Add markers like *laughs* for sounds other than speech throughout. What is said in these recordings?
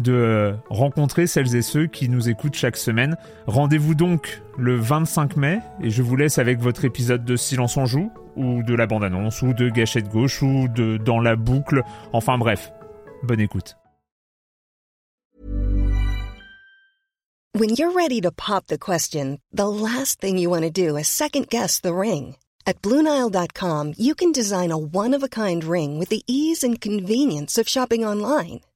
de rencontrer celles et ceux qui nous écoutent chaque semaine. Rendez-vous donc le 25 mai et je vous laisse avec votre épisode de Silence en joue ou de la bande-annonce ou de Gâchette gauche ou de Dans la boucle. Enfin bref, bonne écoute. When you're ready to pop the question, the last thing you want to do is second guess the ring. At BlueNile.com, you can design a one-of-a-kind ring with the ease and convenience of shopping online.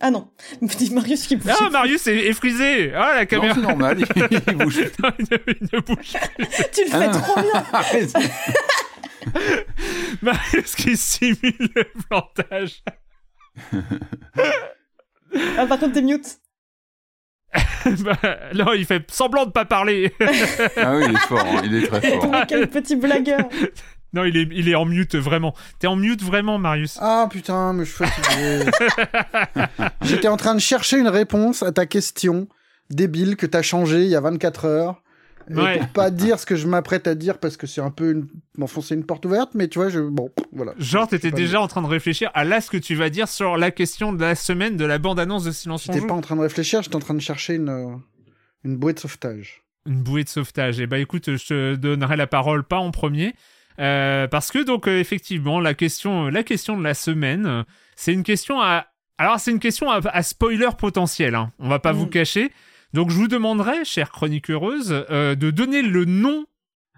Ah non, *laughs* Marius qui bouge. Ah, Marius est, est frisé Ah, la caméra c'est normal, il *laughs* bouge. Non, il ne- il ne bouge plus. *laughs* Tu le fais Ah. trop bien Arrête. Marius qui simule le plantage. Ah, par contre, t'es mute. Bah, non, il fait semblant de pas parler. Ah oui, il est fort, hein, il est très fort. Quel petit blagueur non, il est, il est en mute vraiment. T'es en mute vraiment, Marius. Ah putain, mais je suis fatigué. *laughs* J'étais en train de chercher une réponse à ta question débile que t'as changée il y a 24 heures. Et Ouais. Pour pas dire ce que je m'apprête à dire parce que c'est un peu une... m'enfoncer une porte ouverte, mais tu vois, je... bon, voilà. Genre, t'étais déjà en train de réfléchir à là ce que tu vas dire sur la question de la semaine de la bande-annonce de Silence J'étais pas en train de réfléchir, j'étais en train de chercher une, euh, une bouée de sauvetage. Une bouée de sauvetage. Et bah écoute, je te donnerai la parole pas en premier. Euh, parce que donc euh, effectivement la question, la question de la semaine, euh, c'est une question à alors c'est une question à, à spoiler potentiel. Hein. On va pas Mm. vous cacher. Donc je vous demanderai, chère chronique heureuse, euh, de donner le nom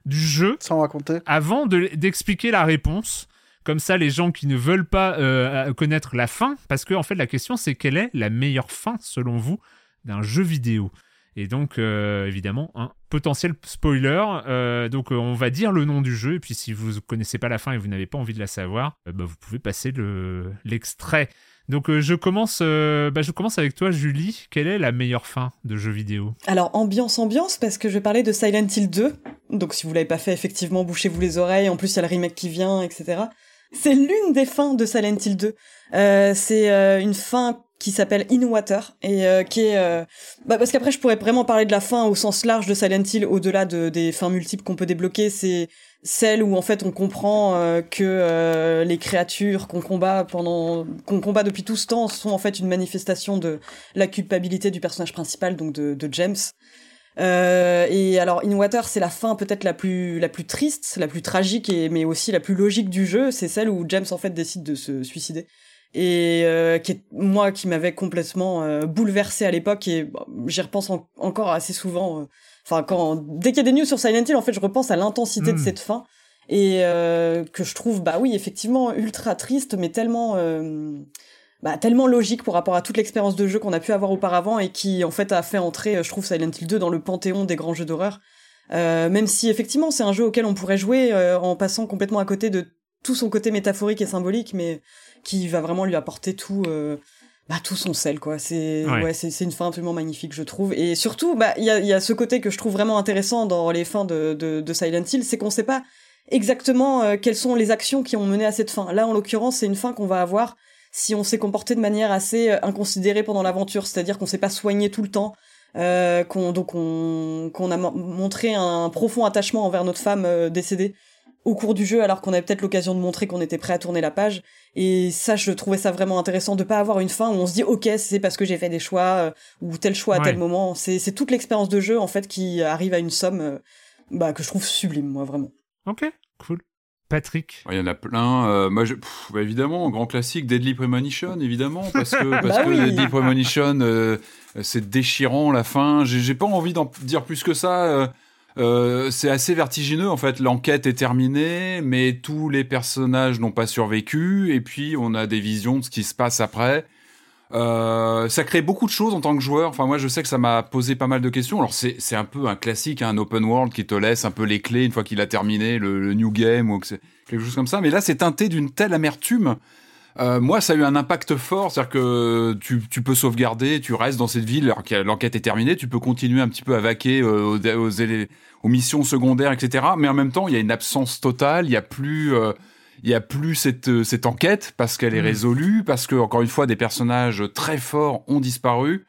du jeu Sans raconter avant de- d'expliquer la réponse. Comme ça, les gens qui ne veulent pas euh, connaître la fin, parce que en fait la question c'est quelle est la meilleure fin selon vous d'un jeu vidéo. Et donc euh, évidemment un potentiel spoiler. euh, donc euh, on va dire le nom du jeu et puis si vous connaissez pas la fin et vous n'avez pas envie de la savoir, euh, bah, vous pouvez passer le l'extrait. Donc je commence, bah, je commence avec toi Julie. Quelle est la meilleure fin de jeu vidéo? Alors, ambiance, ambiance, parce que je vais parler de Silent Hill 2. Donc, si vous l'avez pas fait, effectivement, bouchez-vous les oreilles. En plus, il y a le remake qui vient, etc. C'est l'une des fins de Silent Hill 2. Euh, c'est une fin qui s'appelle In Water et euh, qui est euh, bah parce qu'après je pourrais vraiment parler de la fin au sens large de Silent Hill au-delà de, des fins multiples qu'on peut débloquer c'est celle où en fait on comprend euh, que les créatures qu'on combat pendant qu'on combat depuis tout ce temps sont en fait une manifestation de la culpabilité du personnage principal donc de, de James. Et alors In Water c'est la fin peut-être la plus la plus triste la plus tragique et mais aussi la plus logique du jeu. C'est celle où James en fait décide de se suicider et euh, qui est moi qui m'avait complètement euh, bouleversé à l'époque et bon, j'y repense en- encore assez souvent euh, enfin quand dès qu'il y a des news sur Silent Hill en fait je repense à l'intensité de cette fin et euh, que je trouve bah oui effectivement ultra triste mais tellement euh, bah, tellement logique par rapport à toute l'expérience de jeu qu'on a pu avoir auparavant et qui en fait a fait entrer je trouve Silent Hill 2 dans le panthéon des grands jeux d'horreur. Euh, même si effectivement c'est un jeu auquel on pourrait jouer euh, en passant complètement à côté de tout son côté métaphorique et symbolique mais qui va vraiment lui apporter tout euh, bah, tout son sel quoi. C'est Ouais. ouais, c'est c'est une fin absolument magnifique je trouve. Et surtout bah il y a, il y a ce côté que je trouve vraiment intéressant dans les fins de, de, de Silent Hill c'est qu'on sait pas exactement euh, quelles sont les actions qui ont mené à cette fin. Là en l'occurrence c'est une fin qu'on va avoir si on s'est comporté de manière assez euh, inconsidérée pendant l'aventure. C'est-à-dire qu'on s'est pas soigné tout le temps euh, qu'on donc on qu'on a mo- montré un profond attachement envers notre femme euh, décédée au cours du jeu alors qu'on avait peut-être l'occasion de montrer qu'on était prêt à tourner la page et ça je trouvais ça vraiment intéressant de pas avoir une fin où on se dit ok c'est parce que j'ai fait des choix euh, ou tel choix à tel moment c'est c'est toute l'expérience de jeu en fait qui arrive à une somme euh, bah que je trouve sublime moi vraiment Ok, cool. Patrick. Il y en a plein. euh, moi, je, pff, bah, évidemment, grand classique, Deadly Premonition, évidemment, parce que, *laughs* parce Bah que oui. Deadly Premonition, euh, c'est déchirant la fin. J'ai j'ai pas envie d'en dire plus que ça. Euh, c'est assez vertigineux en fait. L'enquête est terminée, mais tous les personnages n'ont pas survécu. Et puis on a des visions de ce qui se passe après. Euh, ça crée beaucoup de choses en tant que joueur. Enfin, moi, je sais que ça m'a posé pas mal de questions. Alors, c'est un peu un classique, hein, un open world qui te laisse un peu les clés une fois qu'il a terminé le, le new game ou quelque chose comme ça. Mais là, c'est teinté d'une telle amertume. Euh, moi, ça a eu un impact fort, c'est-à-dire que tu, tu peux sauvegarder, tu restes dans cette ville, alors que l'enquête est terminée, tu peux continuer un petit peu à vaquer euh, aux, aux, aux missions secondaires, etc. Mais en même temps, il y a une absence totale, il y a plus, euh, il y a plus cette, euh, cette enquête parce qu'elle est Mm. résolue, parce que encore une fois, des personnages très forts ont disparu.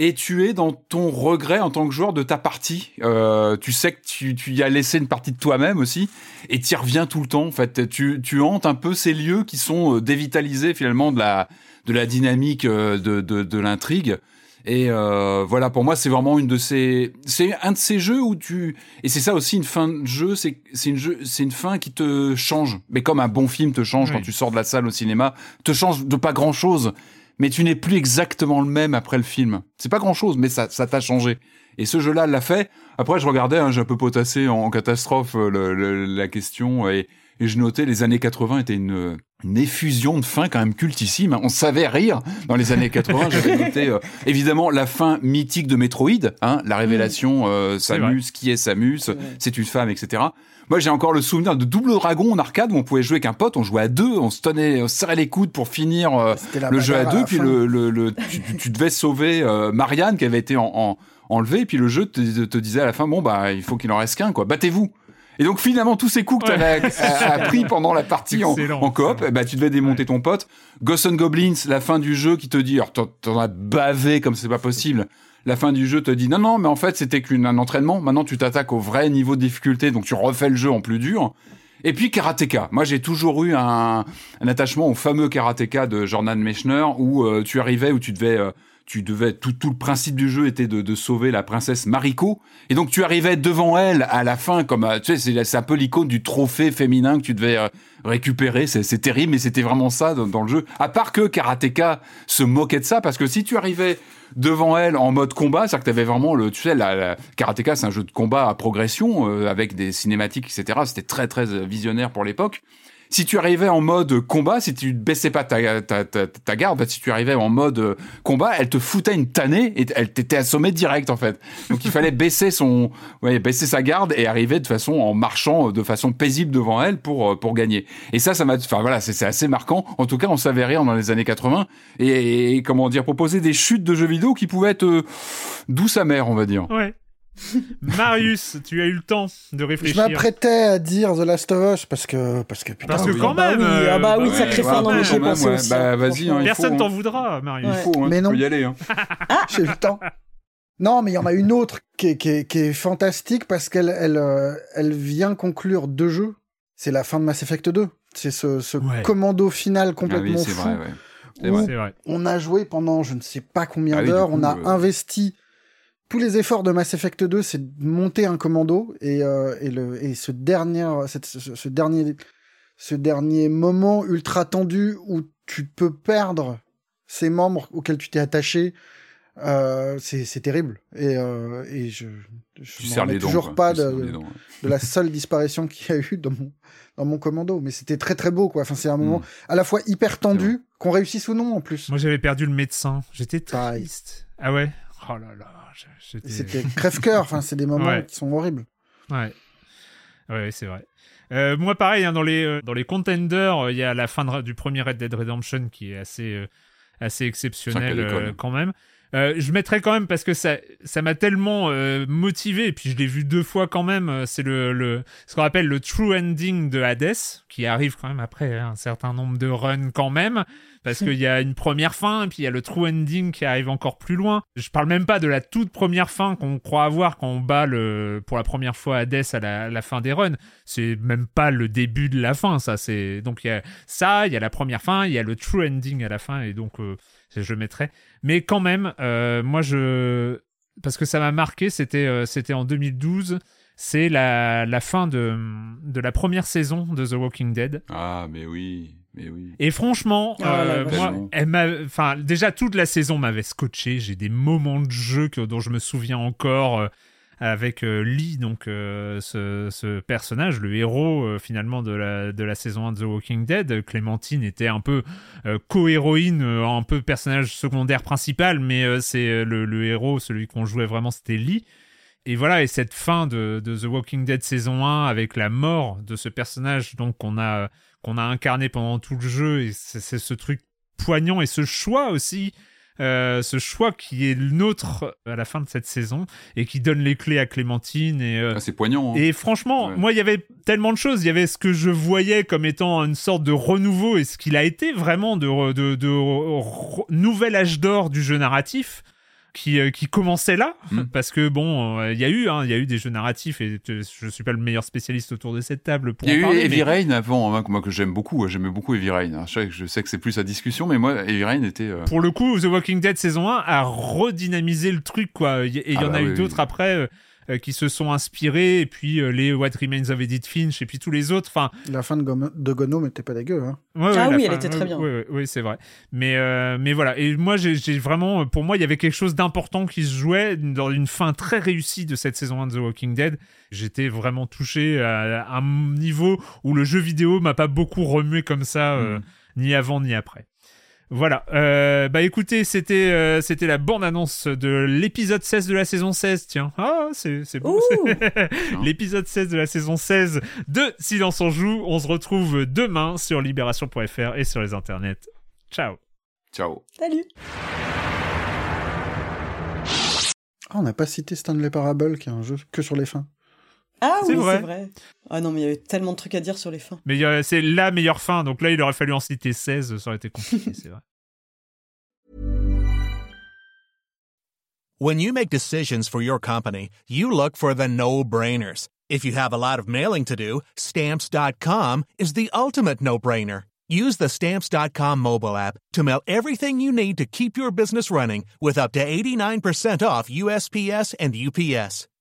Et tu es dans ton regret en tant que joueur de ta partie. Euh, tu sais que tu, tu y as laissé une partie de toi-même aussi, et tu y reviens tout le temps. En fait, tu, tu hantes un peu ces lieux qui sont euh, dévitalisés finalement de la, de la dynamique euh, de, de, de l'intrigue. Et euh, voilà, pour moi, c'est vraiment une de ces, c'est un de ces jeux où tu, et c'est ça aussi une fin de jeu, c'est c'est une jeu, c'est une fin qui te change, mais comme un bon film te change Oui. quand tu sors de la salle au cinéma, te change de pas grand chose, mais tu n'es plus exactement le même après le film. C'est pas grand chose, mais ça, ça t'a changé. Et ce jeu-là l'a fait. Après, je regardais, hein, j'ai un peu potassé en, catastrophe euh, le- la question et, et je notais les années 80 étaient une, une effusion de fin quand même cultissime. hein. On savait rire dans les années 80. *laughs* J'avais noté euh, évidemment la fin mythique de Metroid, hein, la révélation euh. Samus, qui est Samus, C'est une femme, etc. Moi, j'ai encore le souvenir de Double Dragon en arcade où on pouvait jouer avec un pote, on jouait à deux, on se tenait, on se serrait les coudes pour finir euh, le jeu à deux, puis le, le, le- tu, tu- tu devais sauver euh, Marianne qui avait été en, en- enlevée, puis le jeu te, te disait à la fin, bon bah il faut qu'il en reste qu'un, quoi, battez-vous. Et donc finalement tous ces coups que tu Ouais. avais appris pendant la partie en, coop, ben, tu devais démonter ton pote. Ghosts and Goblins, la fin du jeu qui te dit, alors t'en- as bavé comme c'est pas possible. La fin du jeu te dit non non mais en fait c'était qu'un entraînement. Maintenant tu t'attaques au vrai niveau de difficulté donc tu refais le jeu en plus dur. Et puis Karateka. Moi, j'ai toujours eu un, un attachement au fameux Karateka de Jordan Mechner où euh, tu arrivais, où tu devais, euh, tu devais, tout, tout le principe du jeu était de, de sauver la princesse Mariko. Et donc, tu arrivais devant elle à la fin, comme, euh, tu sais, c'est- un peu l'icône du trophée féminin que tu devais euh, récupérer. C'est terrible, mais c'était vraiment ça dans, dans le jeu. À part que Karateka se moquait de ça, parce que si tu arrivais devant elle en mode combat, c'est-à-dire que tu avais vraiment le, tu sais, la, la- Karateka, c'est un jeu de combat à progression euh, avec des cinématiques, etc. C'était très très euh, visionnaire pour l'époque. Si tu arrivais en mode combat, si tu baissais pas ta, ta, ta, ta garde, bah, si tu arrivais en mode euh, combat, elle te foutait une tannée et elle t'était assommée direct en fait. Donc il fallait baisser son, ouais, baisser sa garde et arriver de façon en marchant euh, de façon paisible devant elle pour euh, pour gagner. Et ça, ça m'a, enfin voilà, c'est c'est assez marquant. En tout cas, on savait rire dans les années 80 et, et, comment dire, proposer des chutes de jeux vidéo qui pouvaient être euh, douces amères, on va dire. Ouais. *laughs* Marius, tu as eu le temps de Je réfléchir. m'apprêtais à dire The Last of Us parce que parce que putain. Parce que oui. quand Bah même. oui, euh, ah bah oui, ouais, sacré fin, j'ai pensé aussi, Bah hein, vas-y, hein, il Personne t'en hein. voudra, Marius. Il faut, hein, Mais tu non. peux y aller. Hein. *laughs* J'ai eu le temps. Non, mais il y en a une autre qui est, qui est, qui est fantastique parce qu'elle elle, euh, elle vient conclure deux jeux. C'est la fin de Mass Effect 2. C'est ce, ce Ouais. commando final Ah oui, complètement c'est fou. vrai, ouais. C'est où vrai. On a joué pendant je ne sais pas combien Ah d'heures. on a euh, investi tous les efforts de Mass Effect 2, c'est de monter un commando et, euh, et, le, et ce, dernier, cette- ce, ce dernier, ce dernier moment ultra tendu où tu peux perdre ces membres auxquels tu t'es attaché, euh, c'est terrible. Et, euh, et je, je Tu m'en serres remets les dents. toujours quoi. pas Tu serres de, les dents, ouais. de la seule disparition qu'il y a eu dans mon, dans mon commando. Mais c'était très très beau, quoi. Enfin, c'est un moment Mm. à la fois hyper tendu, qu'on réussisse ou non en plus. Moi, j'avais perdu le médecin. J'étais Pareil. triste. Ah ouais? Oh là là. j'étais- C'était crève-cœur. Enfin, c'est des moments Ouais. qui sont horribles. Ouais. Ouais, ouais, c'est vrai. Euh, moi, pareil, hein, dans les euh, dans les contenders, euh, il y a la fin de- du premier Red Dead Redemption qui est assez euh, assez exceptionnel Sacrée déconne. euh, quand même. Euh, je mettrai quand même parce que ça, ça m'a tellement euh, motivé et puis je l'ai vu deux fois quand même. euh, C'est le, le, ce qu'on appelle le true ending de Hades qui arrive quand même après un certain nombre de runs quand même parce qu'il y a une première fin et puis il y a le true ending qui arrive encore plus loin. Je parle même pas de la toute première fin qu'on croit avoir quand on bat le, pour la première fois Hades à la, fin des runs. C'est même pas le début de la fin, ça. C'est donc il y a ça, il y a la première fin, il y a le true ending à la fin et donc je mettrai. Mais quand même, euh, moi je parce que ça m'a marqué, c'était euh, c'était en 2012. C'est la, la fin de, de la première saison de The Walking Dead. Ah, mais oui, mais oui. Et franchement, la euh, vache. moi, elle m'a, enfin, déjà toute la saison m'avait scotché. J'ai des moments de jeu que, dont je me souviens encore euh, avec euh, Lee, donc euh, ce, ce personnage, le héros euh, finalement de la, saison 1 de The Walking Dead. Clémentine était un peu co-héroïne, un peu personnage secondaire principal, mais c'est le, héros, celui qu'on jouait vraiment, c'était Lee. Et voilà, et cette fin de, The Walking Dead saison 1 avec la mort de ce personnage donc qu'on a qu'on a incarné pendant tout le jeu et c'est ce truc poignant et ce choix aussi euh, ce choix qui est le nôtre à la fin de cette saison et qui donne les clés à Clémentine et euh, Ah, c'est poignant. hein. et franchement, Ouais. moi, il y avait tellement de choses. Il y avait ce que je voyais comme étant une sorte de renouveau et ce qu'il a été vraiment de, de, de nouvel âge d'or du jeu narratif. Qui, euh, qui commençait là Mm. parce que bon euh, il y a eu hein, il y a eu des jeux narratifs et je suis pas le meilleur spécialiste autour de cette table pour Il y a en eu parler, Heavy mais- Rain avant, hein, moi que j'aime beaucoup. J'aimais beaucoup Heavy Rain. hein. Je sais, que- je sais que c'est plus à discussion, mais moi, Heavy Rain était. euh, pour le coup, The Walking Dead saison 1 a redynamisé le truc, quoi. Et il y Ah en bah a eu d'autres oui. après qui se sont inspirés, et puis euh, les What Remains of Edith Finch, et puis tous les autres. Enfin, La fin de, Gono- de Gnome était pas dégueu. Hein. ouais, ouais, Ah oui, elle était très bien. ouais, ouais, c'est vrai. Mais, euh, mais voilà. Et moi, j'ai vraiment, pour moi, il y avait quelque chose d'important qui se jouait dans une fin très réussie de cette saison 1 de The Walking Dead. J'étais vraiment touché à, à un niveau où le jeu vidéo m'a pas beaucoup remué comme ça, euh, Mm. ni avant ni après. Voilà. Euh, bah écoutez, c'était euh, c'était la bande annonce de l'épisode 16 de la saison 16. Tiens, ah c'est c'est beau. Ouh. *laughs* l'épisode 16 de la saison 16 de Silence on joue. On se retrouve demain sur libération.fr et sur les internets. Ciao. Ciao. Salut. Ah, on n'a pas cité Stanley Parable, qui est un jeu que sur les fins. Ah C'est oui, vrai. c'est vrai. Ah non, mais il y avait tellement de trucs à dire sur les fins. Mais euh, c'est la meilleure fin. Donc là, il aurait fallu en citer 16. Ça aurait été compliqué, c'est vrai. *laughs* When you make decisions for your company, you look for the no-brainers. If you have a lot of mailing to do, stamps.com is the ultimate no-brainer. Use the stamps.com mobile app to mail everything you need to keep your business running with up to 89% off USPS and UPS.